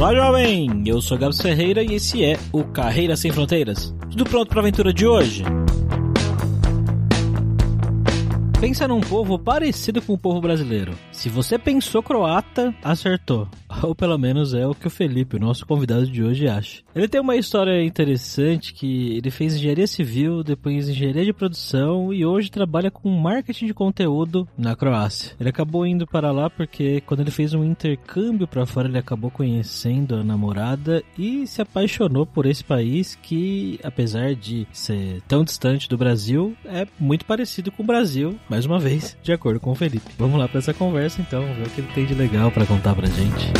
Olá, jovem! Eu sou Gabs Ferreira e esse é o Carreira Sem Fronteiras. Tudo pronto para a aventura de hoje? Pensa num povo parecido com o povo brasileiro. Se você pensou croata, acertou. Ou pelo menos é o que o Felipe, o nosso convidado de hoje, acha. Ele tem uma história interessante que ele fez engenharia civil, depois engenharia de produção e hoje trabalha com marketing de conteúdo na Croácia. Ele acabou indo para lá porque quando ele fez um intercâmbio para fora, ele acabou conhecendo a namorada e se apaixonou por esse país que, apesar de ser tão distante do Brasil, é muito parecido com o Brasil, mais uma vez, de acordo com o Felipe. Vamos lá para essa conversa então, ver o que ele tem de legal para contar pra gente.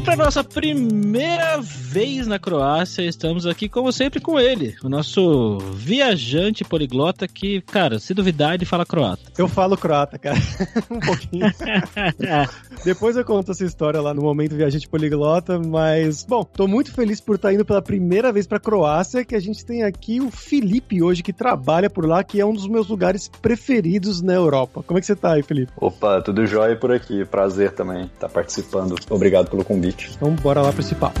E para nossa primeira vez na Croácia, estamos aqui, como sempre, com ele, o nosso viajante poliglota que, cara, se duvidar, ele fala croata. Eu falo croata, cara. um pouquinho. Depois eu conto essa história lá no momento viajante poliglota, mas, bom, tô muito feliz por estar indo pela primeira vez pra Croácia, que a gente tem aqui o Felipe hoje, que trabalha por lá, que é um dos meus lugares preferidos na Europa. Como é que você tá aí, Felipe? Opa, tudo jóia por aqui. Prazer também estar participando. Obrigado pelo convite. Então bora lá para esse papo.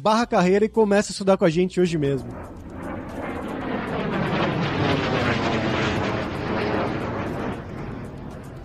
barra carreira e começa a estudar com a gente hoje mesmo.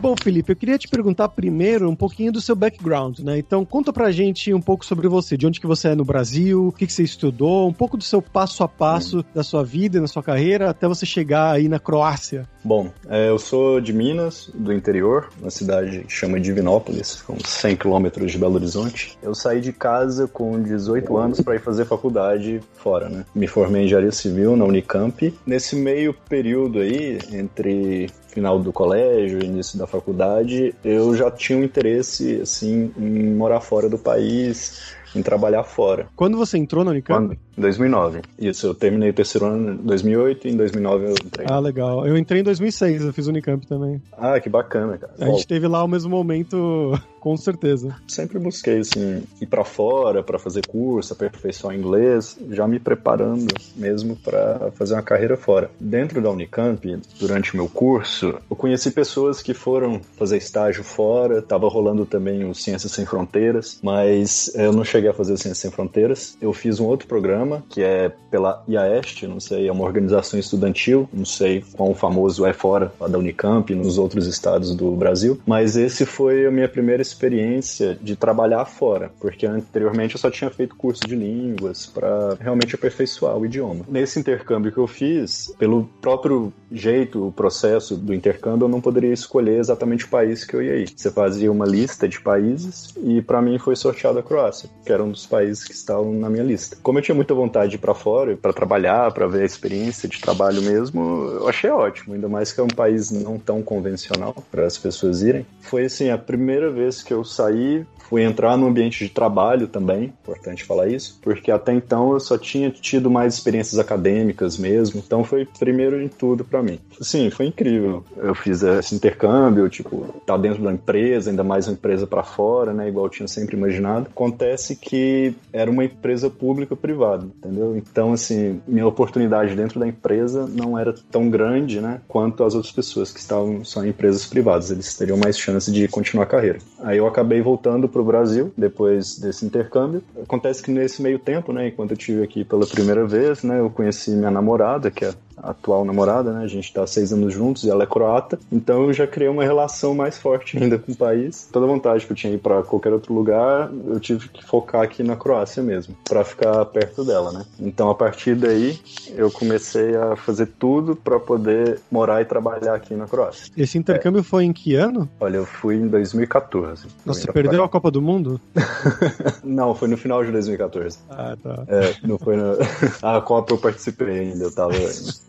Bom, Felipe, eu queria te perguntar primeiro um pouquinho do seu background, né? Então, conta pra gente um pouco sobre você, de onde que você é no Brasil, o que, que você estudou, um pouco do seu passo a passo hum. da sua vida, na sua carreira, até você chegar aí na Croácia. Bom, é, eu sou de Minas, do interior, uma cidade que chama Divinópolis, com 100 quilômetros de Belo Horizonte. Eu saí de casa com 18 anos para ir fazer faculdade fora, né? Me formei em engenharia civil na Unicamp. Nesse meio período aí, entre final do colégio, início da faculdade, eu já tinha um interesse, assim, em morar fora do país, em trabalhar fora. Quando você entrou na Unicamp? Quando? 2009. Isso, eu terminei o terceiro ano em 2008 e em 2009 eu entrei. Ah, legal. Eu entrei em 2006, eu fiz Unicamp também. Ah, que bacana, cara. A Bom, gente teve lá ao mesmo momento, com certeza. Sempre busquei, assim, ir para fora para fazer curso, aperfeiçoar inglês, já me preparando mesmo para fazer uma carreira fora. Dentro da Unicamp, durante o meu curso, eu conheci pessoas que foram fazer estágio fora, tava rolando também o Ciências Sem Fronteiras, mas eu não cheguei a fazer o Ciências Sem Fronteiras. Eu fiz um outro programa que é pela IAEST, não sei, é uma organização estudantil, não sei quão famoso é fora da Unicamp e nos outros estados do Brasil, mas esse foi a minha primeira experiência de trabalhar fora, porque anteriormente eu só tinha feito curso de línguas para realmente aperfeiçoar o idioma. Nesse intercâmbio que eu fiz, pelo próprio jeito, o processo do intercâmbio, eu não poderia escolher exatamente o país que eu ia ir. Você fazia uma lista de países e para mim foi sorteado a Croácia, que era um dos países que estavam na minha lista. Como eu tinha muita vontade para fora, para trabalhar, para ver a experiência de trabalho mesmo, eu achei ótimo, ainda mais que é um país não tão convencional para as pessoas irem. Foi assim, a primeira vez que eu saí fui entrar no ambiente de trabalho também, importante falar isso, porque até então eu só tinha tido mais experiências acadêmicas mesmo, então foi primeiro em tudo para mim. Sim, foi incrível. Eu fiz esse intercâmbio, tipo, tá dentro da empresa, ainda mais uma empresa para fora, né, igual eu tinha sempre imaginado. Acontece que era uma empresa pública privada, entendeu? Então, assim, minha oportunidade dentro da empresa não era tão grande, né, quanto as outras pessoas que estavam só em empresas privadas. Eles teriam mais chance de continuar a carreira. Aí eu acabei voltando para o Brasil depois desse intercâmbio. Acontece que nesse meio tempo, né, enquanto eu tive aqui pela primeira vez, né, eu conheci minha namorada, que é atual namorada, né? A gente tá seis anos juntos e ela é croata, então eu já criei uma relação mais forte ainda com o país. Toda vontade que eu tinha ir para qualquer outro lugar, eu tive que focar aqui na Croácia mesmo, para ficar perto dela, né? Então a partir daí eu comecei a fazer tudo para poder morar e trabalhar aqui na Croácia. Esse intercâmbio é. foi em que ano? Olha, eu fui em 2014. Nossa, você perdeu a Copa do Mundo? não, foi no final de 2014. Ah, tá. É, não foi na... A Copa eu participei ainda, eu tava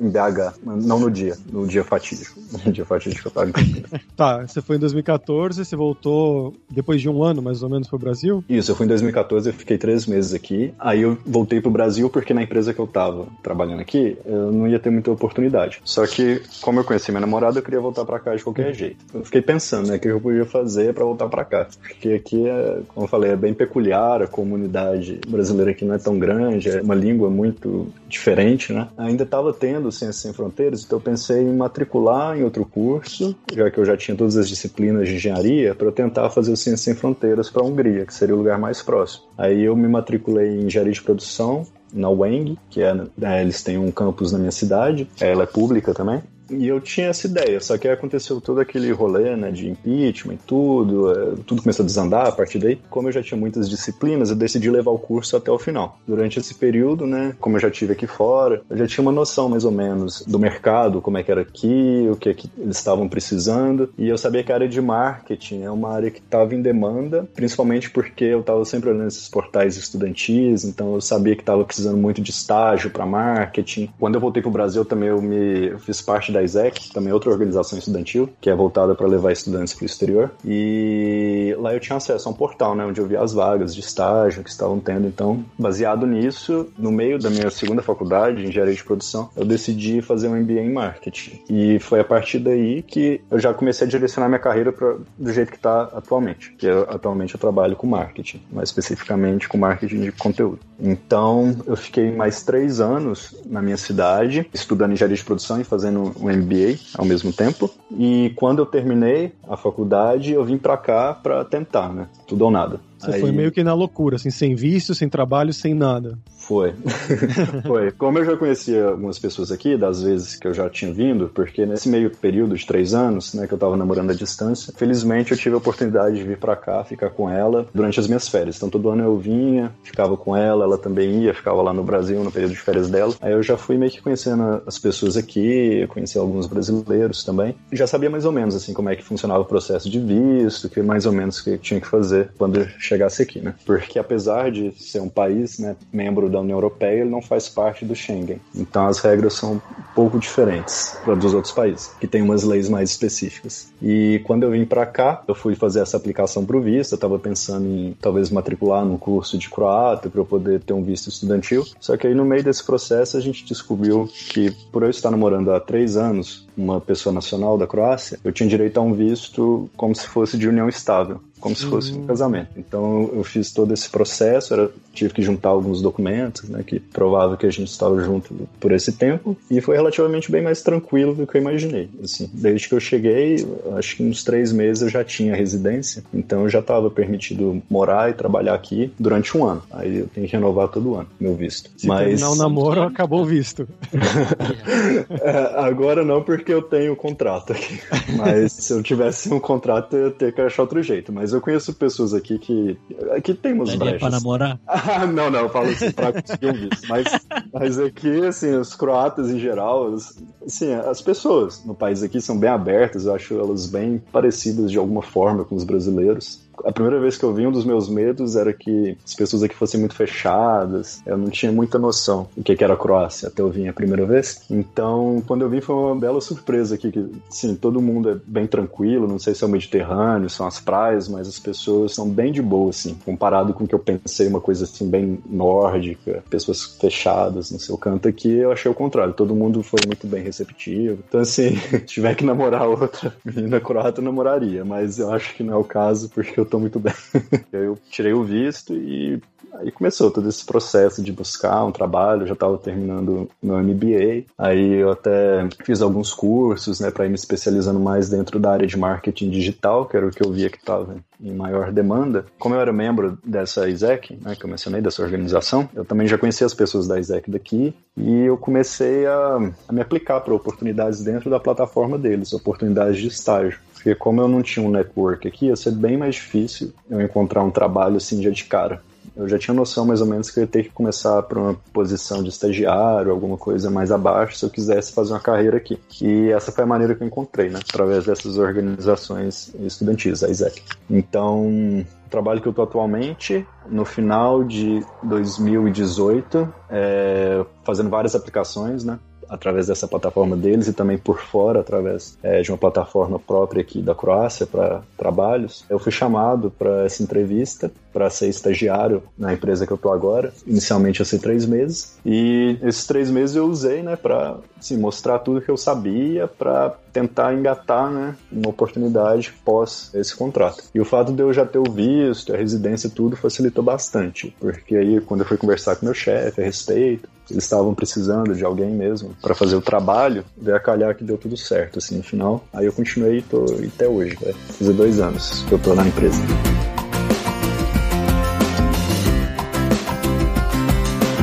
em BH, não no dia, no dia fatídico. No dia fatídico eu tava em Tá, você foi em 2014, você voltou depois de um ano, mais ou menos, pro Brasil? Isso, eu fui em 2014, eu fiquei três meses aqui, aí eu voltei pro Brasil porque na empresa que eu tava trabalhando aqui, eu não ia ter muita oportunidade. Só que, como eu conheci minha namorada, eu queria voltar para cá de qualquer jeito. Eu fiquei pensando, né, o que eu podia fazer para voltar para cá. Porque aqui, é, como eu falei, é bem peculiar, a comunidade brasileira aqui não é tão grande, é uma língua muito diferente, né? Ainda estava tendo Ciências Sem Fronteiras, então eu pensei em matricular em outro curso, já que eu já tinha todas as disciplinas de engenharia, para tentar fazer o Ciências Sem Fronteiras para a Hungria, que seria o lugar mais próximo. Aí eu me matriculei em engenharia de produção na UENG, que é, é, eles têm um campus na minha cidade, ela é pública também. E eu tinha essa ideia, só que aconteceu todo aquele rolê, né, de impeachment e tudo, é, tudo começou a desandar a partir daí. Como eu já tinha muitas disciplinas, eu decidi levar o curso até o final. Durante esse período, né, como eu já tive aqui fora, eu já tinha uma noção mais ou menos do mercado, como é que era aqui, o que, é que eles estavam precisando, e eu sabia que a área de marketing é uma área que estava em demanda, principalmente porque eu estava sempre olhando esses portais estudantis, então eu sabia que estava precisando muito de estágio para marketing. Quando eu voltei para o Brasil também eu me eu fiz parte da ISEC, também outra organização estudantil, que é voltada para levar estudantes para o exterior. E lá eu tinha acesso a um portal, né, onde eu via as vagas de estágio que estavam tendo. Então, baseado nisso, no meio da minha segunda faculdade, de engenharia de produção, eu decidi fazer um MBA em marketing. E foi a partir daí que eu já comecei a direcionar minha carreira pra, do jeito que está atualmente. Que eu, atualmente eu trabalho com marketing, mais especificamente com marketing de conteúdo. Então, eu fiquei mais três anos na minha cidade, estudando engenharia de produção e fazendo um MBA ao mesmo tempo. E quando eu terminei a faculdade, eu vim para cá para tentar, né? Tudo ou nada. Você Aí... foi meio que na loucura, assim, sem visto, sem trabalho, sem nada. Foi. Foi. Como eu já conhecia algumas pessoas aqui, das vezes que eu já tinha vindo, porque nesse meio período de três anos, né, que eu tava namorando à distância, felizmente eu tive a oportunidade de vir para cá, ficar com ela durante as minhas férias. Então todo ano eu vinha, ficava com ela, ela também ia, ficava lá no Brasil no período de férias dela. Aí eu já fui meio que conhecendo as pessoas aqui, conheci alguns brasileiros também. E já sabia mais ou menos assim como é que funcionava o processo de visto, que mais ou menos que tinha que fazer quando eu chegasse aqui, né? Porque apesar de ser um país, né, membro da União Europeia, ele não faz parte do Schengen. Então as regras são um pouco diferentes dos outros países, que tem umas leis mais específicas. E quando eu vim para cá, eu fui fazer essa aplicação para o visto, eu estava pensando em talvez matricular num curso de croata para eu poder ter um visto estudantil. Só que aí no meio desse processo a gente descobriu que por eu estar namorando há três anos uma pessoa nacional da Croácia, eu tinha direito a um visto como se fosse de união estável como se fosse um hum. casamento. Então eu fiz todo esse processo, era, tive que juntar alguns documentos, né, que provavam que a gente estava junto por esse tempo, e foi relativamente bem mais tranquilo do que eu imaginei. Assim, desde que eu cheguei, acho que uns três meses eu já tinha residência, então eu já estava permitido morar e trabalhar aqui durante um ano. Aí eu tenho que renovar todo ano meu visto. Se Mas... terminar o namoro, acabou o visto. é, agora não, porque eu tenho contrato aqui. Mas se eu tivesse um contrato, eu ia ter que achar outro jeito. Mas eu conheço pessoas aqui que. que tem umas Daria brechas. pra namorar? Ah, não, não, eu falo assim pra conseguir um visto. Mas, mas aqui, assim, os croatas em geral, assim, as pessoas no país aqui são bem abertas, eu acho elas bem parecidas de alguma forma com os brasileiros a primeira vez que eu vi, um dos meus medos era que as pessoas aqui fossem muito fechadas. Eu não tinha muita noção do que era a Croácia até eu vim a primeira vez. Então, quando eu vim, foi uma bela surpresa aqui. Que, sim, todo mundo é bem tranquilo. Não sei se é o Mediterrâneo, são as praias, mas as pessoas são bem de boa, assim. Comparado com o que eu pensei, uma coisa assim, bem nórdica, pessoas fechadas no seu canto aqui, eu achei o contrário. Todo mundo foi muito bem receptivo. Então, assim, se tiver que namorar outra menina croata, namoraria. Mas eu acho que não é o caso, porque eu tô muito bem. eu tirei o visto e aí começou todo esse processo de buscar um trabalho. Eu já estava terminando meu MBA. Aí eu até fiz alguns cursos, né, para ir me especializando mais dentro da área de marketing digital, que era o que eu via que estava em maior demanda, como eu era membro dessa ISEC, né, que eu mencionei, dessa organização, eu também já conhecia as pessoas da ISEC daqui e eu comecei a, a me aplicar para oportunidades dentro da plataforma deles, oportunidades de estágio. Porque como eu não tinha um network aqui, ia ser bem mais difícil eu encontrar um trabalho assim dia de cara. Eu já tinha noção mais ou menos que eu ia ter que começar para uma posição de estagiário, alguma coisa mais abaixo, se eu quisesse fazer uma carreira aqui. E essa foi a maneira que eu encontrei, né? Através dessas organizações estudantis, a ISEC. Então, o trabalho que eu estou atualmente, no final de 2018, é, fazendo várias aplicações, né? Através dessa plataforma deles e também por fora, através é, de uma plataforma própria aqui da Croácia para trabalhos. Eu fui chamado para essa entrevista para ser estagiário na empresa que eu tô agora. Inicialmente eu sei três meses e esses três meses eu usei, né, para assim, mostrar tudo que eu sabia para tentar engatar, né, uma oportunidade pós esse contrato. E o fato de eu já ter o visto, a residência, tudo facilitou bastante, porque aí quando eu fui conversar com meu chefe a respeito, eles estavam precisando de alguém mesmo para fazer o trabalho, veio a calhar que deu tudo certo, assim, no final. Aí eu continuei e tô até hoje, vai fazer dois anos que eu tô na empresa.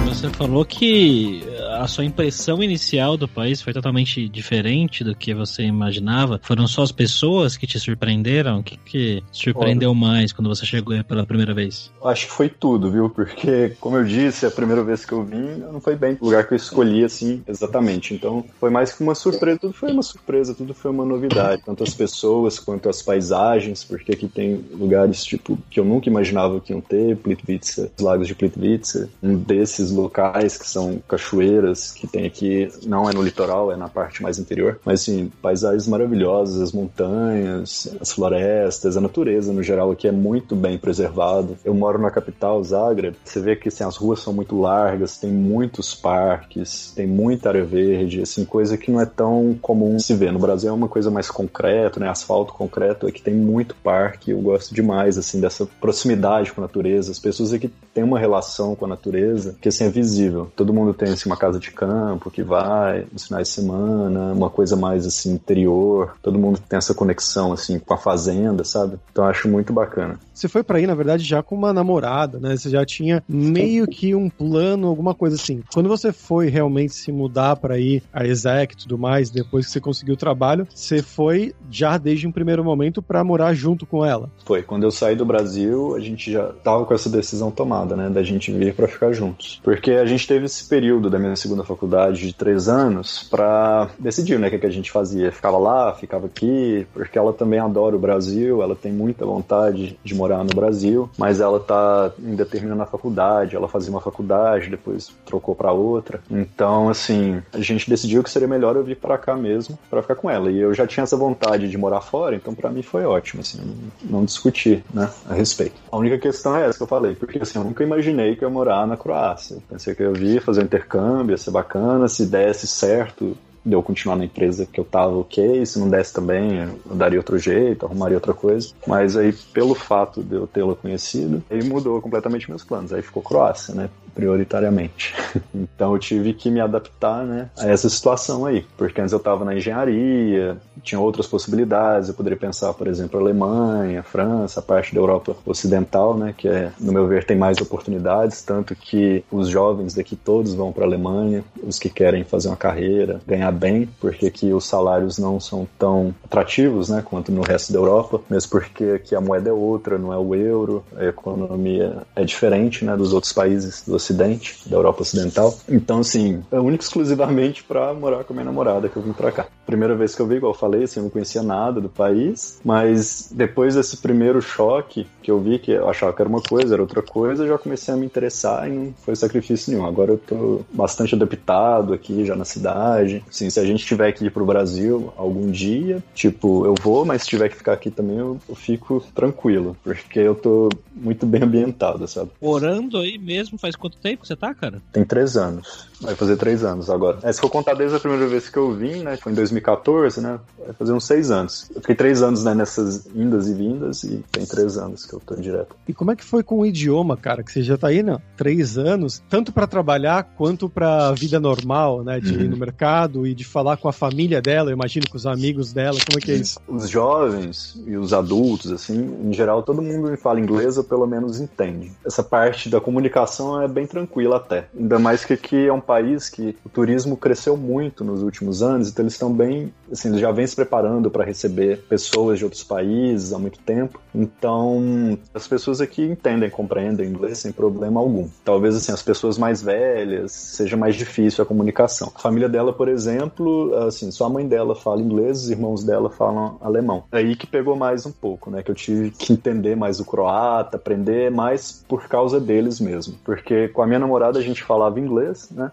Você falou que a sua impressão inicial do país foi totalmente diferente do que você imaginava? Foram só as pessoas que te surpreenderam? O que, que surpreendeu Olha, mais quando você chegou pela primeira vez? Acho que foi tudo, viu? Porque, como eu disse, a primeira vez que eu vim não foi bem o lugar que eu escolhi, assim, exatamente. Então, foi mais que uma surpresa. Tudo foi uma surpresa, tudo foi uma novidade. Tanto as pessoas quanto as paisagens, porque aqui tem lugares, tipo, que eu nunca imaginava que iam ter, Plitvice, os lagos de Plitvice, um desses locais que são cachoeiras que tem aqui, não é no litoral, é na parte mais interior, mas assim, paisagens maravilhosas, as montanhas, as florestas, a natureza no geral aqui é muito bem preservado. Eu moro na capital, Zagreb, você vê que assim, as ruas são muito largas, tem muitos parques, tem muita área verde, assim, coisa que não é tão comum se ver. No Brasil é uma coisa mais concreto, né, asfalto concreto, aqui tem muito parque, eu gosto demais, assim, dessa proximidade com a natureza. As pessoas aqui têm uma relação com a natureza que, assim, é visível. Todo mundo tem, assim, uma casa de campo que vai nos finais de semana, uma coisa mais assim interior. Todo mundo tem essa conexão assim com a fazenda, sabe? Então acho muito bacana. Você foi para aí, na verdade, já com uma namorada, né? Você já tinha meio que um plano, alguma coisa assim. Quando você foi realmente se mudar para ir a Exec e tudo mais, depois que você conseguiu o trabalho, você foi já desde um primeiro momento para morar junto com ela? Foi. Quando eu saí do Brasil, a gente já tava com essa decisão tomada, né? Da gente vir para ficar juntos. Porque a gente teve esse período da minha segunda faculdade de três anos para decidir, né? O que, que a gente fazia. Ficava lá, ficava aqui, porque ela também adora o Brasil, ela tem muita vontade de morar no Brasil, mas ela tá ainda terminando a faculdade, ela fazia uma faculdade, depois trocou para outra. Então, assim, a gente decidiu que seria melhor eu vir para cá mesmo para ficar com ela. E eu já tinha essa vontade de morar fora, então para mim foi ótimo, assim, não, não discutir, né, a respeito. A única questão é essa que eu falei, porque assim, eu nunca imaginei que eu ia morar na Croácia. Pensei que eu ia fazer um intercâmbio, ia ser bacana, se desse certo, de eu continuar na empresa que eu tava ok, se não desse também, eu daria outro jeito, arrumaria outra coisa. Mas aí, pelo fato de eu tê-la conhecido, aí mudou completamente meus planos. Aí ficou Croácia, né? Prioritariamente. então eu tive que me adaptar né, a essa situação aí, porque antes eu estava na engenharia, tinha outras possibilidades, eu poderia pensar, por exemplo, Alemanha, França, a parte da Europa Ocidental, né, que é, no meu ver, tem mais oportunidades, tanto que os jovens daqui todos vão para a Alemanha, os que querem fazer uma carreira, ganhar bem, porque aqui os salários não são tão atrativos, né, quanto no resto da Europa, mesmo porque aqui a moeda é outra, não é o euro, a economia é diferente, né, dos outros países do Ocidente, da Europa Ocidental. Então, assim, é único exclusivamente para morar com a minha namorada que eu vim para cá. Primeira vez que eu vi, igual eu falei, assim, eu não conhecia nada do país, mas depois desse primeiro choque que eu vi que eu achava que era uma coisa, era outra coisa, eu já comecei a me interessar e não foi sacrifício nenhum. Agora eu tô bastante adaptado aqui já na cidade. Assim, se a gente tiver que ir pro Brasil algum dia, tipo, eu vou, mas se tiver que ficar aqui também, eu, eu fico tranquilo, porque eu tô muito bem ambientado, sabe? Morando aí mesmo faz quanto tempo você tá, cara? Tem três anos. Vai fazer três anos agora. É, se for contar desde a primeira vez que eu vim, né? Foi em 2014, né? Vai fazer uns seis anos. Eu fiquei três anos né, nessas indas e vindas e tem três anos que eu tô direto. E como é que foi com o idioma, cara? Que você já tá aí, né? Três anos, tanto para trabalhar quanto pra vida normal, né? De uhum. ir no mercado e de falar com a família dela, eu imagino, com os amigos dela. Como é que é isso? Os jovens e os adultos, assim, em geral, todo mundo fala inglês ou pelo menos entende. Essa parte da comunicação é bem tranquila até. Ainda mais que aqui é um país que o turismo cresceu muito nos últimos anos, então eles estão bem, assim, eles já vêm se preparando para receber pessoas de outros países há muito tempo. Então, as pessoas aqui entendem, compreendem inglês sem problema algum. Talvez, assim, as pessoas mais velhas seja mais difícil a comunicação. A família dela, por exemplo, assim, só a mãe dela fala inglês, os irmãos dela falam alemão. Aí que pegou mais um pouco, né? Que eu tive que entender mais o croata, aprender mais por causa deles mesmo. Porque com a minha namorada a gente falava inglês, né?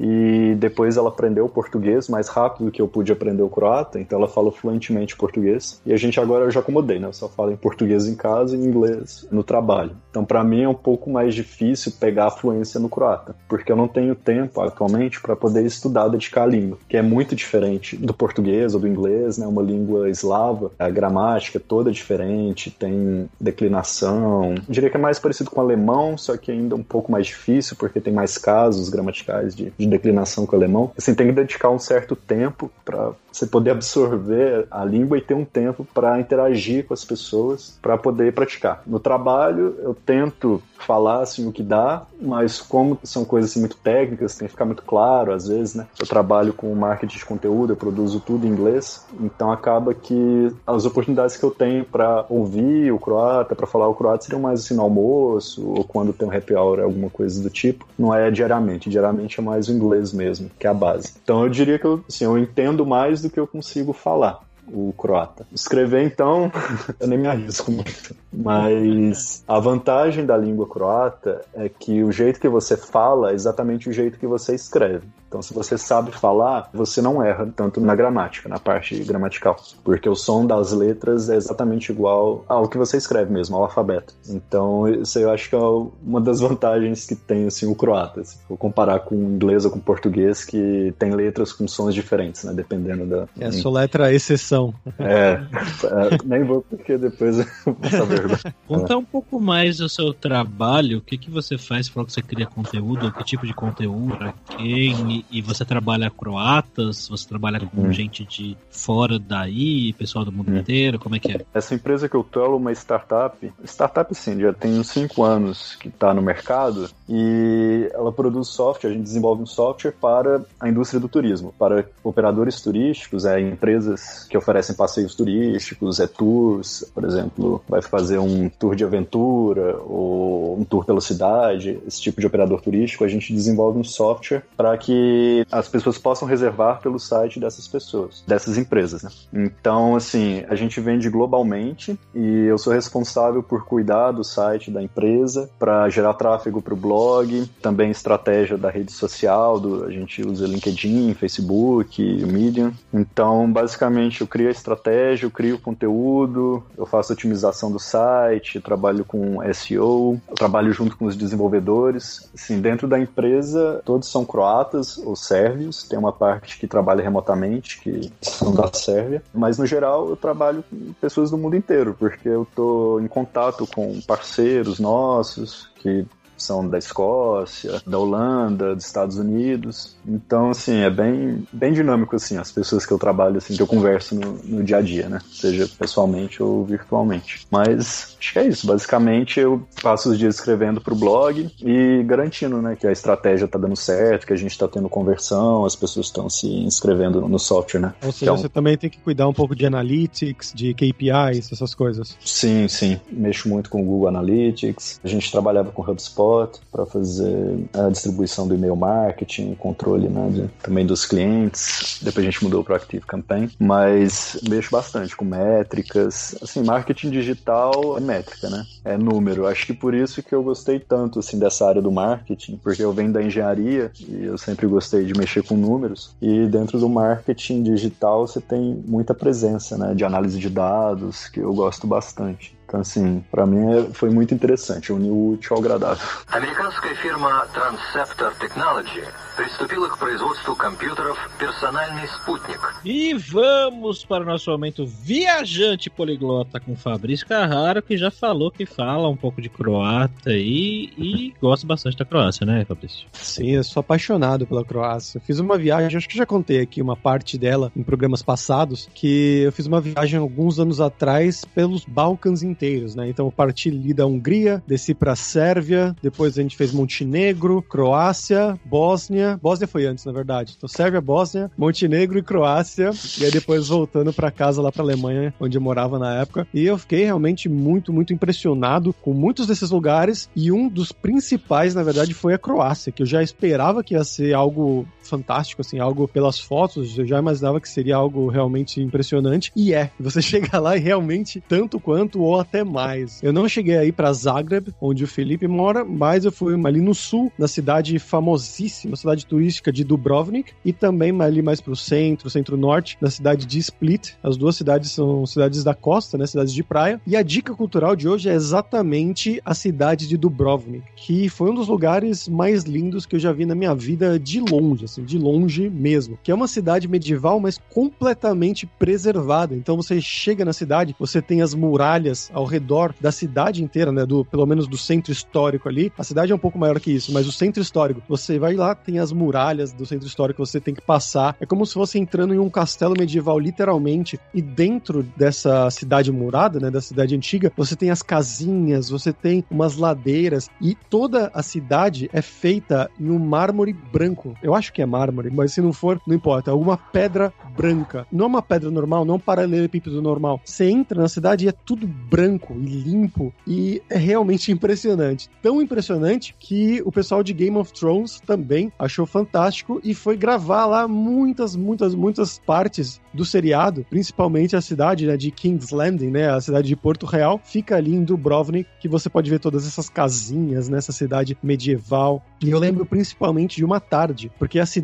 E depois ela aprendeu português mais rápido do que eu pude aprender o croata, então ela fala fluentemente português. E a gente agora eu já acomodei, né? Eu só falo em português em casa e em inglês no trabalho. Então para mim é um pouco mais difícil pegar a fluência no croata, porque eu não tenho tempo atualmente para poder estudar, dedicar a língua, que é muito diferente do português ou do inglês, né? Uma língua eslava, a gramática é toda diferente, tem declinação. Eu diria que é mais parecido com o alemão, só que ainda um pouco mais difícil, porque tem mais casos gramaticais de, de declinação com o alemão, assim, tem que dedicar um certo tempo para você poder absorver a língua e ter um tempo para interagir com as pessoas para poder praticar. No trabalho, eu tento falar assim o que dá, mas como são coisas assim, muito técnicas, tem que ficar muito claro às vezes, né? Eu trabalho com marketing de conteúdo, eu produzo tudo em inglês, então acaba que as oportunidades que eu tenho para ouvir o croata, para falar o croata seriam mais assim no almoço ou quando tem um happy hour, alguma coisa do tipo. Não é diariamente, diariamente é mais o inglês mesmo, que é a base. Então eu diria que eu, assim, eu entendo mais do que eu consigo falar o croata. Escrever, então, eu nem me arrisco muito. Mas a vantagem da língua croata é que o jeito que você fala é exatamente o jeito que você escreve. Então, se você sabe falar, você não erra tanto na gramática, na parte gramatical, porque o som das letras é exatamente igual ao que você escreve mesmo, ao alfabeto. Então, isso eu acho que é uma das vantagens que tem assim o croata, se for comparar com o inglês ou com o português, que tem letras com sons diferentes, né, dependendo da. É sua letra exceção. É, é nem vou porque depois eu vou saber. Conta um pouco mais do seu trabalho, o que que você faz? Você falou que você cria conteúdo, que tipo de conteúdo, para quem e, você trabalha croatas, você trabalha com uhum. gente de fora daí, pessoal do mundo uhum. inteiro, como é que é? Essa empresa que eu tô é uma startup, startup sim, já tem uns 5 anos que está no mercado e ela produz software, a gente desenvolve um software para a indústria do turismo, para operadores turísticos, é, empresas que oferecem passeios turísticos, é tours, por exemplo, vai fazer um tour de aventura ou um tour pela cidade, esse tipo de operador turístico, a gente desenvolve um software para que as pessoas possam reservar pelo site dessas pessoas, dessas empresas, né? Então, assim, a gente vende globalmente e eu sou responsável por cuidar do site da empresa para gerar tráfego para o blog, também estratégia da rede social, do, a gente usa LinkedIn, Facebook, Medium. Então, basicamente, eu crio a estratégia, eu crio o conteúdo, eu faço otimização do site, trabalho com SEO, trabalho junto com os desenvolvedores. Assim, dentro da empresa, todos são croatas, os sérvios, tem uma parte que trabalha remotamente, que são da Sérvia, mas no geral eu trabalho com pessoas do mundo inteiro, porque eu estou em contato com parceiros nossos que são da Escócia, da Holanda, dos Estados Unidos. Então, assim, é bem, bem dinâmico, assim, as pessoas que eu trabalho, assim, que eu converso no, no dia a dia, né? Seja pessoalmente ou virtualmente. Mas acho que é isso. Basicamente, eu passo os dias escrevendo pro blog e garantindo, né, que a estratégia tá dando certo, que a gente tá tendo conversão, as pessoas estão se inscrevendo no software, né? Ou seja, então, você também tem que cuidar um pouco de analytics, de KPIs, essas coisas. Sim, sim. Mexo muito com o Google Analytics. A gente trabalhava com HubSpot para fazer a distribuição do e-mail marketing, controle né, de, também dos clientes. Depois a gente mudou para Active Campaign, mas mexo bastante com métricas. Assim, marketing digital é métrica, né? É número. Acho que por isso que eu gostei tanto assim dessa área do marketing, porque eu venho da engenharia e eu sempre gostei de mexer com números. E dentro do marketing digital você tem muita presença, né, de análise de dados, que eu gosto bastante. Então, assim, para mim é, foi muito interessante, uniu o útil ao agradável. Американская фирма Transceptor Technology приступила к производству компьютеров «Персональный спутник». E vamos para o nosso momento viajante poliglota com Fabrício Carraro, que já falou que fala um pouco de croata e, e gosta bastante da Croácia, né, Fabrício? Sim, eu sou apaixonado pela Croácia. Eu fiz uma viagem, acho que já contei aqui uma parte dela em programas passados, que eu fiz uma viagem alguns anos atrás pelos Balcãs inteiros, né? Então eu parti ali da Hungria, desci pra Sérvia, depois a gente fez Montenegro, Croácia, Bósnia. Bósnia foi antes, na verdade. Então Sérvia, Bósnia, Montenegro e Croácia. E aí depois voltando para casa lá pra Alemanha, onde eu morava na época. E eu fiquei realmente muito, muito impressionado com muitos desses lugares. E um dos principais, na verdade, foi a Croácia, que eu já esperava que ia ser algo fantástico, assim, algo pelas fotos, eu já imaginava que seria algo realmente impressionante. E é, você chega lá e realmente tanto quanto ou até mais. Eu não cheguei aí para Zagreb, onde o Felipe mora, mas eu fui ali no sul, na cidade famosíssima, cidade turística de Dubrovnik, e também ali mais pro centro, centro-norte, na cidade de Split. As duas cidades são cidades da costa, né, cidades de praia. E a dica cultural de hoje é exatamente a cidade de Dubrovnik, que foi um dos lugares mais lindos que eu já vi na minha vida de longe, assim, de longe mesmo. Que é uma cidade medieval, mas completamente preservada. Então você chega na cidade, você tem as muralhas ao redor da cidade inteira, né? Do, pelo menos do centro histórico ali. A cidade é um pouco maior que isso, mas o centro histórico, você vai lá, tem as muralhas do centro histórico, você tem que passar. É como se fosse entrando em um castelo medieval, literalmente. E dentro dessa cidade murada, né? Da cidade antiga, você tem as casinhas, você tem umas ladeiras e toda a cidade é feita em um mármore branco. Eu acho que é mármore, mas se não for, não importa. É alguma pedra branca. Não é uma pedra normal, não é um paralelepípedo normal. Você entra na cidade e é tudo branco e limpo e é realmente impressionante. Tão impressionante que o pessoal de Game of Thrones também achou fantástico e foi gravar lá muitas, muitas, muitas partes do seriado, principalmente a cidade né, de King's Landing, né, a cidade de Porto Real, fica ali em Dubrovnik, que você pode ver todas essas casinhas nessa cidade medieval. E eu lembro principalmente de uma tarde, porque a cidade,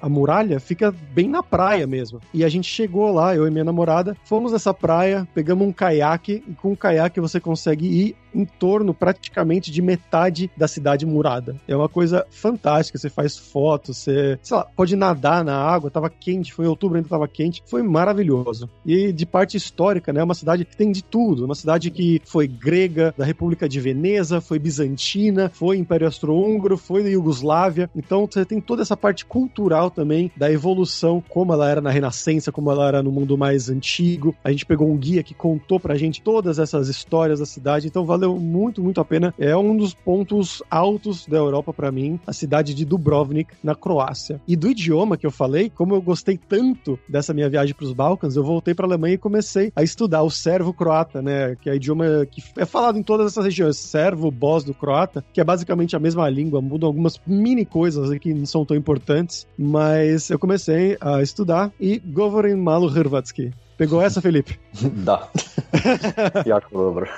a muralha, fica bem na praia mesmo. E a gente chegou lá, eu e minha namorada, fomos nessa praia, pegamos um caiaque, e com o caiaque você consegue ir em torno praticamente de metade da cidade murada. É uma coisa fantástica, você faz fotos, você, sei lá, pode nadar na água, tava quente, foi em outubro, ainda tava quente, foi maravilhoso. E de parte histórica, né, uma cidade que tem de tudo, uma cidade que foi grega, da República de Veneza, foi bizantina, foi Império Austro-Húngaro, foi da Iugoslávia, então você tem toda essa parte cultural também da evolução, como ela era na Renascença, como ela era no mundo mais antigo. A gente pegou um guia que contou pra gente todas essas histórias da cidade, então valeu valeu muito, muito a pena. É um dos pontos altos da Europa para mim, a cidade de Dubrovnik, na Croácia. E do idioma que eu falei, como eu gostei tanto dessa minha viagem para os Balcãs, eu voltei para a Alemanha e comecei a estudar o servo-croata, né, que é o idioma que é falado em todas essas regiões, servo, bósnio, croata, que é basicamente a mesma língua, mudam algumas mini coisas que não são tão importantes, mas eu comecei a estudar e govorim malo hrvatski. Pegou essa, Felipe? Dá. E a cobra.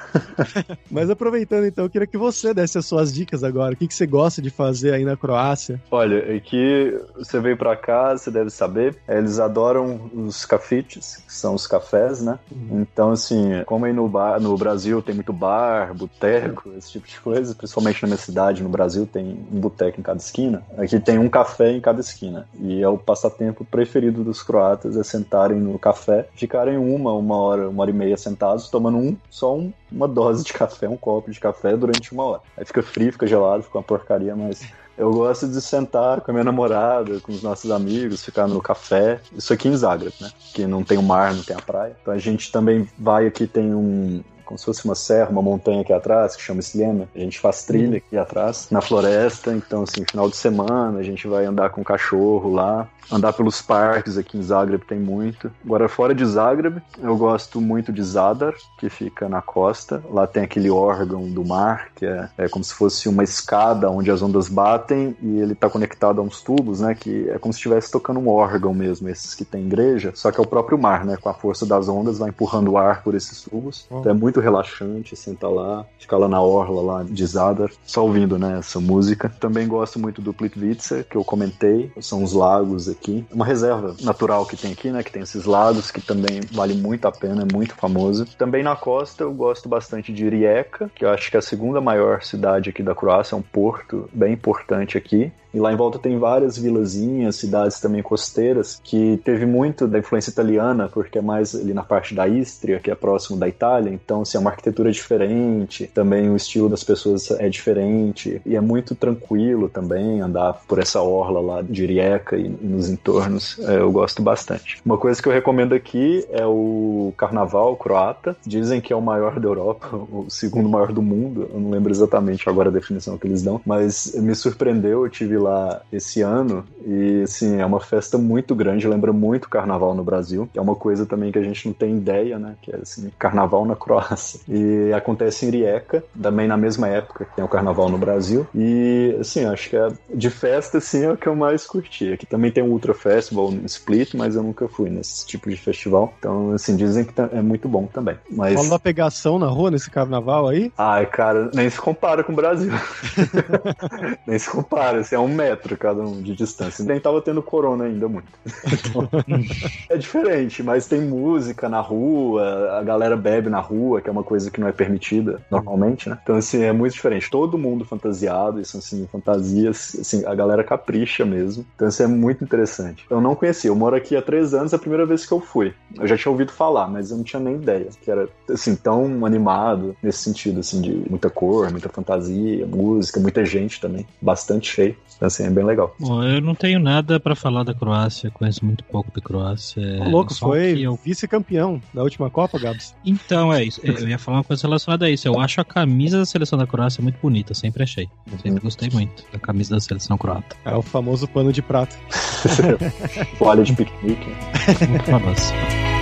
Mas aproveitando então, eu queria que você desse as suas dicas agora. O que, que você gosta de fazer aí na Croácia? Olha, é que você veio pra cá, você deve saber, eles adoram os cafites, que são os cafés, né? Uhum. Então, assim, como aí no, bar, no Brasil tem muito bar, boteco, esse tipo de coisa, principalmente na minha cidade, no Brasil, tem um boteco em cada esquina. Aqui tem um café em cada esquina. E é o passatempo preferido dos croatas, é sentarem no café, ficarem uma, uma hora, uma hora e meia sentados, tomando um, só um, uma dose de café, um copo de café durante uma hora. Aí fica frio, fica gelado, fica uma porcaria, mas eu gosto de sentar com a minha namorada, com os nossos amigos, ficar no café. Isso aqui em Zagreb, né? Que não tem o mar, não tem a praia. Então a gente também vai aqui, tem um, como se fosse uma serra, uma montanha aqui atrás, que chama Sliema. A gente faz trilha uhum. aqui atrás, na floresta. Então, assim, final de semana, a gente vai andar com o cachorro lá andar pelos parques aqui em Zagreb tem muito. Agora, fora de Zagreb, eu gosto muito de Zadar, que fica na costa. Lá tem aquele órgão do mar, que é, é como se fosse uma escada onde as ondas batem e ele está conectado a uns tubos, né? Que é como se estivesse tocando um órgão mesmo, esses que tem igreja, só que é o próprio mar, né? Com a força das ondas vai empurrando o ar por esses tubos. Então é muito muito relaxante, sentar lá, ficar lá na orla lá de Zadar, só ouvindo, né, essa música. Também gosto muito do Plitvice, que eu comentei, são os lagos aqui. Uma reserva natural que tem aqui, né, que tem esses lagos, que também vale muito a pena, é muito famoso. Também na costa eu gosto bastante de Rijeka, que eu acho que é a segunda maior cidade aqui da Croácia, é um porto bem importante aqui. E lá em volta tem várias vilazinhas, cidades também costeiras, que teve muito da influência italiana, porque é mais ali na parte da Istria, que é próximo da Itália. Então, assim, é uma arquitetura diferente, também o estilo das pessoas é diferente. E é muito tranquilo também andar por essa orla lá de e, e nos entornos. É, eu gosto bastante. Uma coisa que eu recomendo aqui é o carnaval croata. Dizem que é o maior da Europa, o segundo maior do mundo. Eu não lembro exatamente agora a definição que eles dão, mas me surpreendeu. Eu tive lá esse ano e, assim, é uma festa muito grande, lembra muito carnaval no Brasil. É uma coisa também que a gente não tem ideia, né? Que é, assim, carnaval na Croácia. E acontece em Rijeka, também na mesma época que tem o carnaval no Brasil. E, assim, acho que é, de festa, assim, é o que eu mais curti. Aqui também tem o Ultra Festival Split, mas eu nunca fui nesse tipo de festival. Então, assim, dizem que tá, é muito bom também. Mas... Fala da pegação na rua nesse carnaval aí? Ai, cara, nem se compara com o Brasil. nem se compara, assim, é um metro cada um de distância. Nem tava tendo corona ainda muito. Então, é diferente, mas tem música na rua, a galera bebe na rua, que é uma coisa que não é permitida normalmente, né? Então, assim, é muito diferente. Todo mundo fantasiado, isso, assim, fantasias, assim, a galera capricha mesmo. Então, isso é muito interessante. Eu não conhecia, eu moro aqui há três anos, é a primeira vez que eu fui. Eu já tinha ouvido falar, mas eu não tinha nem ideia que era, assim, tão animado nesse sentido, assim, de muita cor, muita fantasia, música, muita gente também, bastante cheio. Então, assim, é bem legal. Bom, eu não tenho nada para falar da Croácia, conheço muito pouco da Croácia. É louco, foi eu... vice-campeão da última Copa, Gabs. Então, é isso. Eu ia falar uma coisa relacionada a isso. Eu acho a camisa da seleção da Croácia muito bonita, sempre achei. Sempre gostei muito da camisa da seleção croata. É o famoso pano de prata. Folha de piquenique. Muito famoso.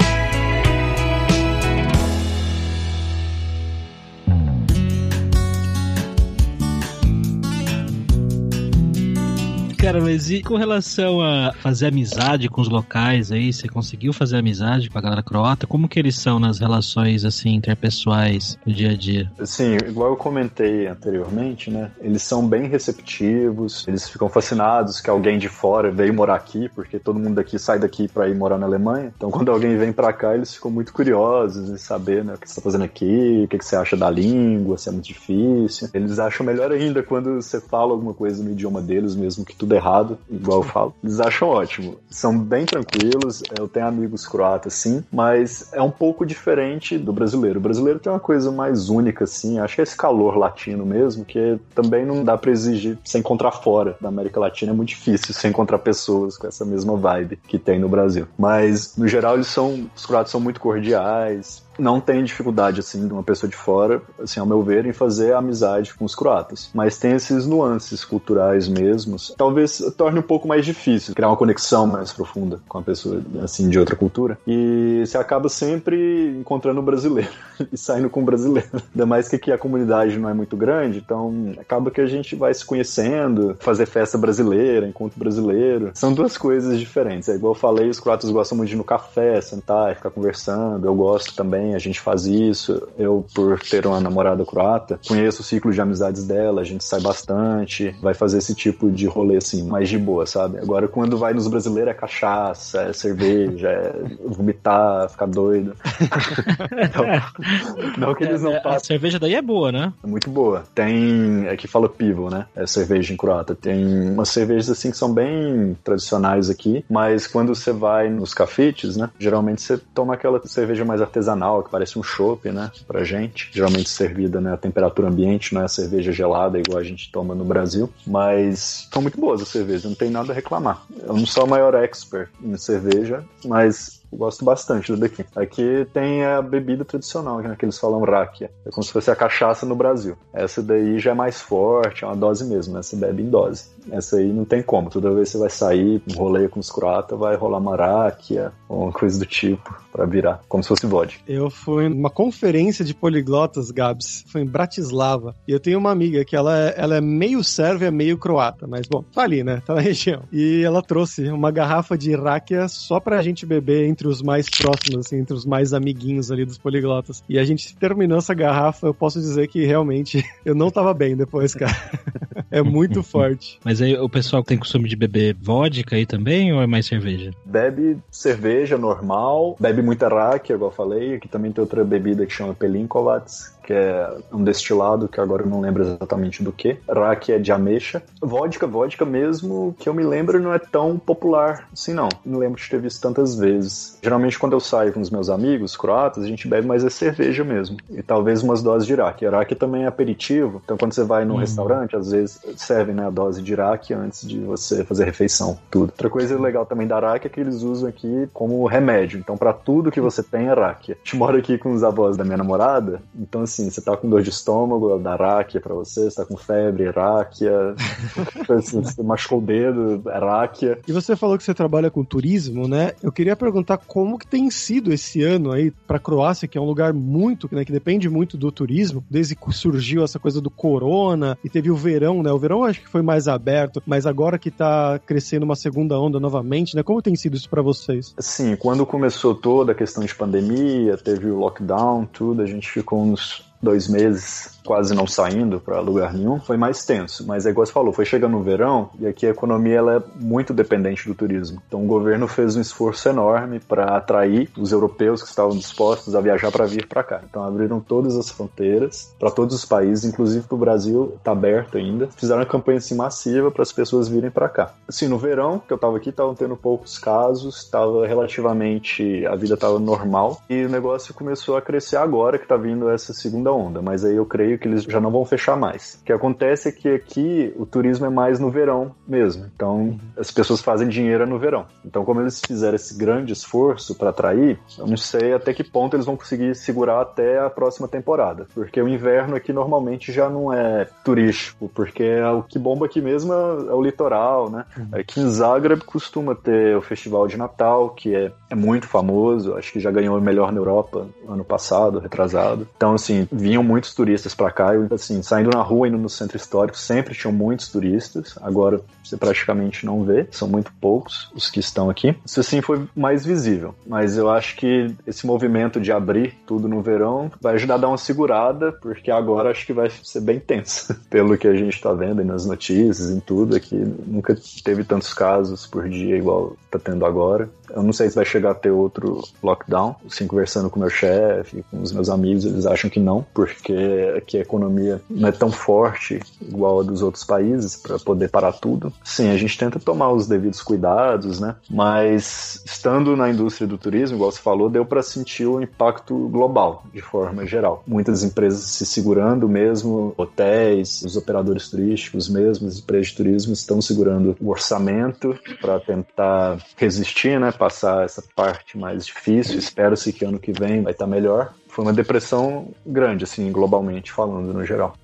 Cara, mas e com relação a fazer amizade com os locais aí, você conseguiu fazer amizade com a galera croata? Como que eles são nas relações, assim, interpessoais no dia a dia? Sim, igual eu comentei anteriormente, né? Eles são bem receptivos, eles ficam fascinados que alguém de fora veio morar aqui, porque todo mundo daqui sai daqui para ir morar na Alemanha. Então, quando alguém vem para cá, eles ficam muito curiosos em saber, né, o que você tá fazendo aqui, o que você acha da língua, se é muito difícil. Eles acham melhor ainda quando você fala alguma coisa no idioma deles, mesmo que tudo errado, igual eu falo. Eles acham ótimo. São bem tranquilos. Eu tenho amigos croatas, sim, mas é um pouco diferente do brasileiro. O brasileiro tem uma coisa mais única, assim. Acho que é esse calor latino mesmo, que também não dá para exigir se encontrar fora da América Latina. É muito difícil se encontrar pessoas com essa mesma vibe que tem no Brasil. Mas, no geral, eles são. Os croatas são muito cordiais, não tem dificuldade, assim, de uma pessoa de fora, assim, ao meu ver, em fazer amizade com os croatas. Mas tem esses nuances culturais mesmos. Talvez torne um pouco mais difícil criar uma conexão mais profunda com a pessoa, assim, de outra cultura. E você acaba sempre encontrando um brasileiro e saindo com um brasileiro. Ainda mais que aqui a comunidade não é muito grande, então acaba que a gente vai se conhecendo, fazer festa brasileira, encontro brasileiro. São duas coisas diferentes. É igual eu falei, os croatas gostam muito de ir no café, sentar ficar conversando. Eu gosto também a gente faz isso. Eu, por ter uma namorada croata, conheço o ciclo de amizades dela, a gente sai bastante, vai fazer esse tipo de rolê assim, mais de boa, sabe? Agora, quando vai nos brasileiros é cachaça, é cerveja, é vomitar, ficar doido. não, não que eles não é, passem. A cerveja daí é boa, né? É muito boa. Tem, é que fala pivo, né? É cerveja em croata. Tem umas cervejas assim que são bem tradicionais aqui, mas quando você vai nos cafetes, né? Geralmente você toma aquela cerveja mais artesanal, que parece um chopp, né? Pra gente. Geralmente servida né, a temperatura ambiente, não é a cerveja gelada igual a gente toma no Brasil. Mas são muito boas as cervejas, não tem nada a reclamar. Eu não sou o maior expert em cerveja, mas gosto bastante do daqui. Aqui tem a bebida tradicional, né, que eles falam rakia. É como se fosse a cachaça no Brasil. Essa daí já é mais forte, é uma dose mesmo, né? Você bebe em dose. Essa aí não tem como. Toda vez que você vai sair, rolê com os croatas, vai rolar maraquia ou uma coisa do tipo para virar, como se fosse vodka. Eu fui numa conferência de poliglotas, Gabs. Foi em Bratislava. E eu tenho uma amiga que ela é, ela é meio sérvia, meio croata. Mas, bom, tá ali, né? Tá na região. E ela trouxe uma garrafa de rakia só pra gente beber entre entre os mais próximos, assim, entre os mais amiguinhos ali dos poliglotas. E a gente terminou essa garrafa, eu posso dizer que realmente eu não tava bem depois, cara. é muito forte. Mas aí o pessoal tem costume de beber vodka aí também ou é mais cerveja? Bebe cerveja normal, bebe muita rakia, igual eu falei. Aqui também tem outra bebida que chama Pelinkovats, que é um destilado que agora eu não lembro exatamente do que. Raki é de ameixa. Vodka, vodka mesmo, que eu me lembro não é tão popular assim não. Não lembro de ter visto tantas vezes. Geralmente quando eu saio com os meus amigos croatas, a gente bebe mais é cerveja mesmo. E talvez umas doses de Raki. Raki também é aperitivo, então quando você vai num hum. restaurante, às vezes serve né, a dose de Raki antes de você fazer a refeição, tudo. Outra coisa legal também da Raki é que eles usam aqui como remédio. Então para tudo que você tem é Raki. A gente mora aqui com os avós da minha namorada, então assim, assim, você tá com dor de estômago, dá ráquia pra você, você tá com febre, ráquia, assim, você machucou o dedo, é ráquia. E você falou que você trabalha com turismo, né? Eu queria perguntar como que tem sido esse ano aí pra Croácia, que é um lugar muito, né, que depende muito do turismo, desde que surgiu essa coisa do corona e teve o verão, né? O verão acho que foi mais aberto, mas agora que tá crescendo uma segunda onda novamente, né? Como tem sido isso para vocês? Sim, quando começou toda a questão de pandemia, teve o lockdown, tudo, a gente ficou uns dois meses quase não saindo para lugar nenhum, foi mais tenso. Mas é igual você falou, foi chegando no verão e aqui a economia ela é muito dependente do turismo. Então o governo fez um esforço enorme para atrair os europeus que estavam dispostos a viajar para vir para cá. Então abriram todas as fronteiras para todos os países, inclusive para o Brasil está aberto ainda. Fizeram uma campanha assim, massiva para as pessoas virem para cá. Assim, no verão que eu estava aqui, estavam tendo poucos casos, estava relativamente a vida estava normal e o negócio começou a crescer agora que está vindo essa segunda onda. Mas aí eu creio que eles já não vão fechar mais. O que acontece é que aqui o turismo é mais no verão mesmo. Então as pessoas fazem dinheiro no verão. Então, como eles fizeram esse grande esforço para atrair, eu não sei até que ponto eles vão conseguir segurar até a próxima temporada. Porque o inverno aqui normalmente já não é turístico, porque é o que bomba aqui mesmo é, é o litoral, né? Uhum. Aqui em Zagreb costuma ter o Festival de Natal, que é, é muito famoso, acho que já ganhou o melhor na Europa ano passado, retrasado. Então, assim, vinham muitos turistas para cá, eu, assim, saindo na rua, indo no centro histórico, sempre tinham muitos turistas. Agora você praticamente não vê, são muito poucos os que estão aqui. Isso assim foi mais visível, mas eu acho que esse movimento de abrir tudo no verão vai ajudar a dar uma segurada, porque agora acho que vai ser bem tenso, pelo que a gente está vendo nas notícias, em tudo aqui. Nunca teve tantos casos por dia igual tá tendo agora. Eu não sei se vai chegar a ter outro lockdown. Assim, conversando com meu chefe, com os meus amigos, eles acham que não, porque aqui a economia não é tão forte igual a dos outros países para poder parar tudo. Sim, a gente tenta tomar os devidos cuidados, né? Mas estando na indústria do turismo, igual você falou, deu para sentir o impacto global, de forma geral. Muitas empresas se segurando mesmo, hotéis, os operadores turísticos mesmo, as empresas de turismo estão segurando o orçamento para tentar resistir, né? Passar essa parte mais difícil. Espero-se que ano que vem vai estar melhor. Foi uma depressão grande, assim, globalmente falando, no geral.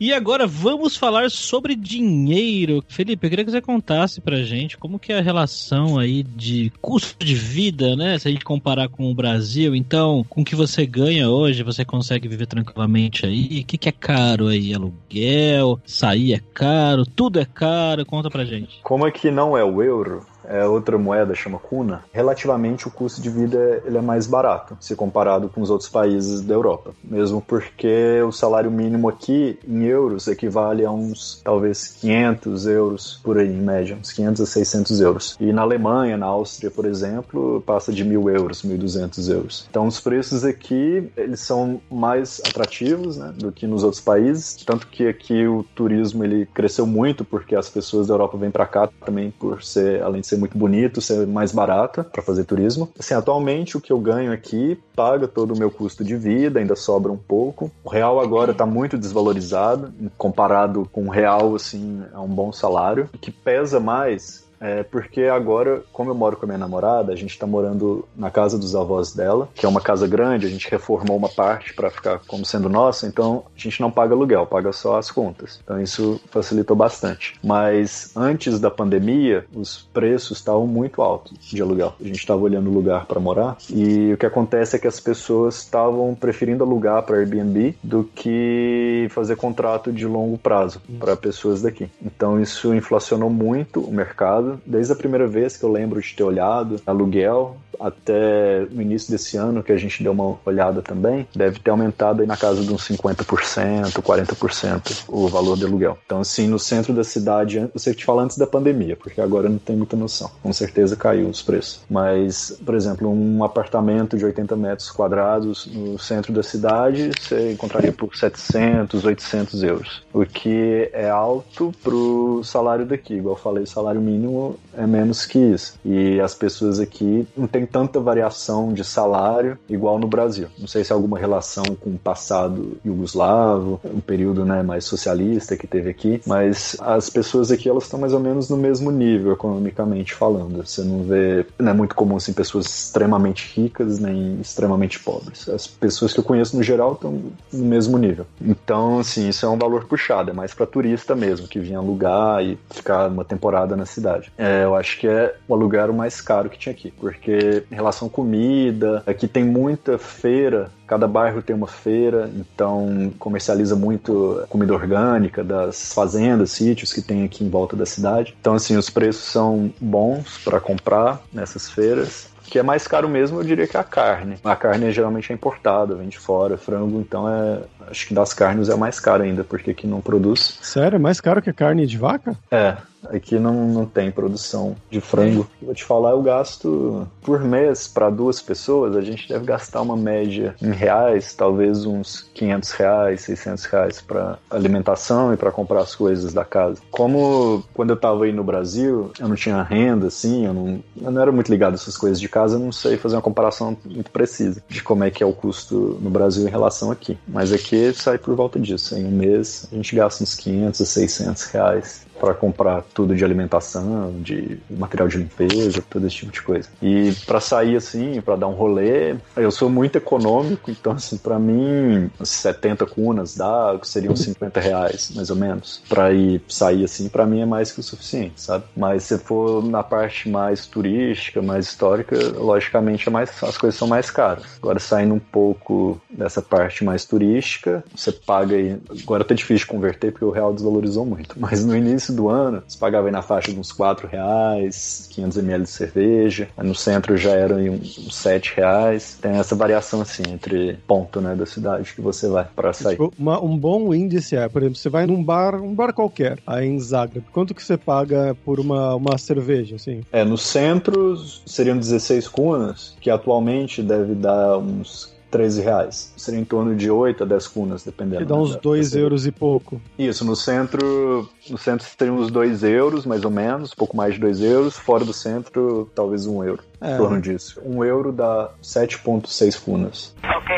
E agora vamos falar sobre dinheiro. Felipe, eu queria que você contasse pra gente como que é a relação aí de custo de vida, né? Se a gente comparar com o Brasil, então, com o que você ganha hoje, você consegue viver tranquilamente aí? O que, que é caro aí? Aluguel, sair é caro, tudo é caro? Conta pra gente. Como é que não é o euro, é outra moeda, chama kuna, relativamente o custo de vida ele é mais barato, se comparado com os outros países da Europa. Mesmo porque o salário mínimo aqui, em euros, equivale a uns, talvez, 500 euros por aí, em média, uns 500 a 600 euros. E na Alemanha, na Áustria, por exemplo, passa de 1.000 euros, 1.200 euros. Então, os preços aqui, eles são mais atrativos, né, do que nos outros países, tanto que aqui o turismo, ele cresceu muito porque as pessoas da Europa vêm para cá também por ser, além de ser ser muito bonito, ser mais barata para fazer turismo. Assim, atualmente o que eu ganho aqui paga todo o meu custo de vida, ainda sobra um pouco. O real agora está muito desvalorizado, comparado com o real, assim, é um bom salário. O que pesa mais é porque agora, como eu moro com a minha namorada, a gente tá morando na casa dos avós dela, que é uma casa grande, a gente reformou uma parte para ficar como sendo nossa, então a gente não paga aluguel, paga só as contas. Então isso facilitou bastante. Mas antes da pandemia, os preços estavam muito altos de aluguel. A gente estava olhando lugar para morar e o que acontece é que as pessoas estavam preferindo alugar para Airbnb do que fazer contrato de longo prazo para pessoas daqui. Então isso inflacionou muito o mercado desde a primeira vez que eu lembro de ter olhado. Aluguel, até o início desse ano, que a gente deu uma olhada também, deve ter aumentado aí na casa de uns 50%, 40% o valor do aluguel. Então, assim, no centro da cidade, eu sei que te falo antes da pandemia, porque agora não tem muita noção. Com certeza caiu os preços. Mas, por exemplo, um apartamento de 80 metros quadrados no centro da cidade, você encontraria por 700, 800 euros. O que é alto pro salário daqui. Igual eu falei, o salário mínimo é menos que isso. E as pessoas aqui não tem tanta variação de salário igual no Brasil. Não sei se é alguma relação com o passado iugoslavo, um período né, mais socialista que teve aqui, mas as pessoas aqui elas estão mais ou menos no mesmo nível economicamente falando. Você não vê, não é muito comum assim pessoas extremamente ricas nem extremamente pobres. As pessoas que eu conheço no geral estão no mesmo nível. Então, assim, isso é um valor puxado, é mais para turista mesmo que vinha alugar e ficar uma temporada na cidade. É, eu acho que é o aluguel mais caro que tinha aqui, porque em relação à comida, aqui tem muita feira Cada bairro tem uma feira, então comercializa muito comida orgânica das fazendas, sítios que tem aqui em volta da cidade. Então, assim, os preços são bons para comprar nessas feiras que é mais caro mesmo, eu diria que é a carne. A carne geralmente é importada, vem de fora, frango, então é. Acho que das carnes é mais caro ainda, porque aqui não produz. Sério? É mais caro que a carne de vaca? É, Aqui não, não tem produção de frango. Vou te falar, eu gasto por mês para duas pessoas, a gente deve gastar uma média em reais, talvez uns 500 reais, 600 reais para alimentação e para comprar as coisas da casa. Como quando eu tava aí no Brasil, eu não tinha renda, assim, eu não, eu não era muito ligado a essas coisas de casa, eu não sei fazer uma comparação muito precisa de como é que é o custo no Brasil em relação aqui. Mas aqui sai por volta disso. Em um mês a gente gasta uns 500 a 600 reais para comprar tudo de alimentação, de material de limpeza, todo esse tipo de coisa. E para sair assim, para dar um rolê, eu sou muito econômico, então assim, para mim, 70 cunas dá, seriam 50 reais, mais ou menos, para ir sair assim, para mim é mais que o suficiente, sabe? Mas se for na parte mais turística, mais histórica, logicamente é mais, as coisas são mais caras. Agora saindo um pouco dessa parte mais turística, você paga aí, agora tá difícil de converter porque o real desvalorizou muito, mas no início início do ano, você pagava aí na faixa de uns 4 reais, 500 ml de cerveja. No centro já eram uns 7 reais. Tem essa variação assim entre ponto né, da cidade que você vai para sair. Tipo, uma, um bom índice é, por exemplo, você vai num bar, um bar qualquer, aí em Zagreb. Quanto que você paga por uma, uma cerveja, assim? É, no centro seriam 16 kunas, que atualmente deve dar uns 13 reais. Seria em torno de 8 a 10 cunas, dependendo. Que dá uns 2 euros e pouco. Isso, no centro, no centro seriam uns 2 euros, mais ou menos, um pouco mais de 2 euros. Fora do centro, talvez 1 um euro. É. Em torno disso. 1 um euro dá 7,6 cunas. Ok,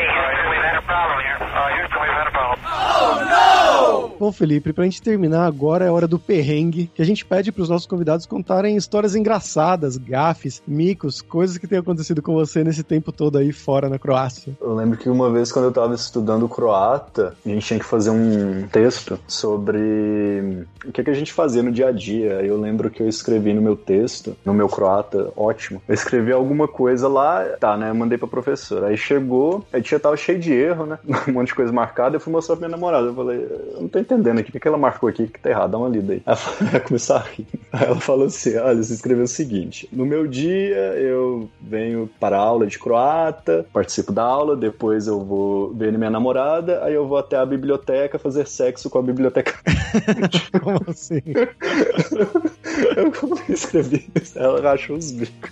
Bom, Felipe, pra gente terminar agora é hora do perrengue, que a gente pede pros nossos convidados contarem histórias engraçadas, gafes, micos, coisas que tenham acontecido com você nesse tempo todo aí fora na Croácia. Eu lembro que uma vez quando eu tava estudando croata, a gente tinha que fazer um texto sobre o que, que a gente fazia no dia a dia. Eu lembro que eu escrevi no meu texto, no meu croata, ótimo, eu escrevi alguma coisa lá, tá, né, eu mandei pra professora. Aí chegou, aí tinha, tava cheio de erro, né, um monte de coisa marcada, eu fui mostrar pra minha namorada, eu falei, eu não tô entendendo aqui, o que ela marcou aqui que tá errado, dá uma lida aí. Ela começou a rir. Aí ela falou assim: olha, você escreveu o seguinte: no meu dia eu venho para a aula de croata, participo da aula, depois eu vou ver minha namorada, aí eu vou até a biblioteca fazer sexo com a biblioteca. Como assim? eu escrevi isso, ela rachou os bicos.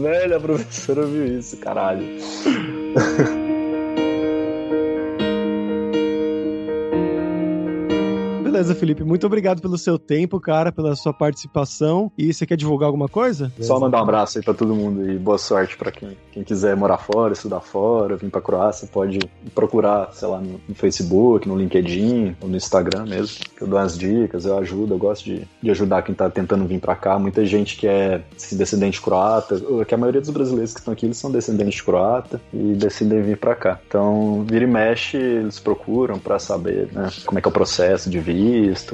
Velho, a professora viu isso, caralho. Beleza, Felipe. Muito obrigado pelo seu tempo, cara, pela sua participação. E você quer divulgar alguma coisa? Só mandar um abraço aí pra todo mundo e boa sorte pra quem, quem quiser morar fora, estudar fora, vir pra Croácia, pode procurar, sei lá, no, Facebook, no LinkedIn ou no Instagram mesmo, eu dou umas dicas, eu ajudo, eu gosto de, de ajudar quem tá tentando vir pra cá. Muita gente que é assim, descendente croata, que a maioria dos brasileiros que estão aqui, eles são descendentes de croata e decidem vir pra cá. Então, vira e mexe, eles procuram pra saber né, como é que é o processo de vir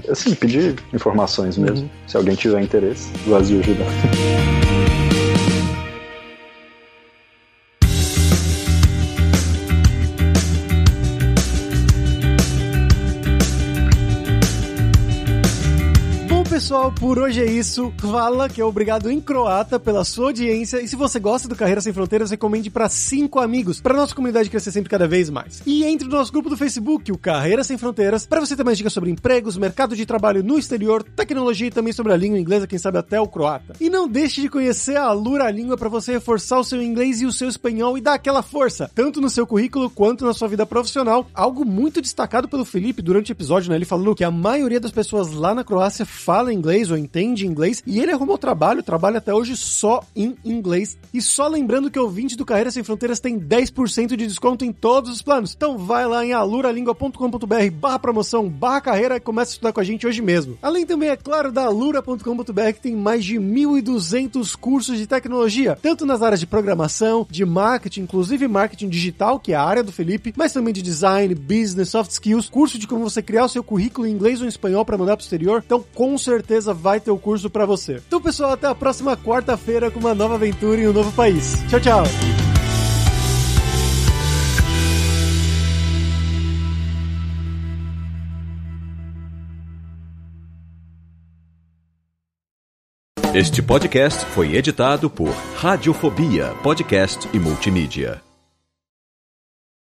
Assim, pedir informações mesmo. Uhum. Se alguém tiver interesse, gosto de pessoal, por hoje é isso. Fala que é obrigado em croata pela sua audiência. E se você gosta do Carreira Sem Fronteiras, recomende para cinco amigos, para nossa comunidade crescer sempre cada vez mais. E entre no nosso grupo do Facebook, o Carreira Sem Fronteiras, para você ter mais dicas sobre empregos, mercado de trabalho no exterior, tecnologia e também sobre a língua inglesa, quem sabe até o croata. E não deixe de conhecer a Lura Língua para você reforçar o seu inglês e o seu espanhol e dar aquela força, tanto no seu currículo quanto na sua vida profissional. Algo muito destacado pelo Felipe durante o episódio, né? Ele falou que a maioria das pessoas lá na Croácia fala inglês ou entende inglês e ele arrumou trabalho, trabalha até hoje só em inglês. E só lembrando que o ouvinte do Carreira Sem Fronteiras tem 10% de desconto em todos os planos. Então vai lá em aluralingua.com.br barra promoção, barra carreira e comece a estudar com a gente hoje mesmo. Além também, é claro, da alura.com.br que tem mais de 1.200 cursos de tecnologia, tanto nas áreas de programação, de marketing, inclusive marketing digital, que é a área do Felipe, mas também de design, business, soft skills, curso de como você criar o seu currículo em inglês ou em espanhol para mandar pro exterior. Então, com certeza vai ter o curso para você. Então, pessoal, até a próxima quarta-feira com uma nova aventura em um novo país. Tchau, tchau. Este podcast foi editado por Radiofobia, podcast e multimídia.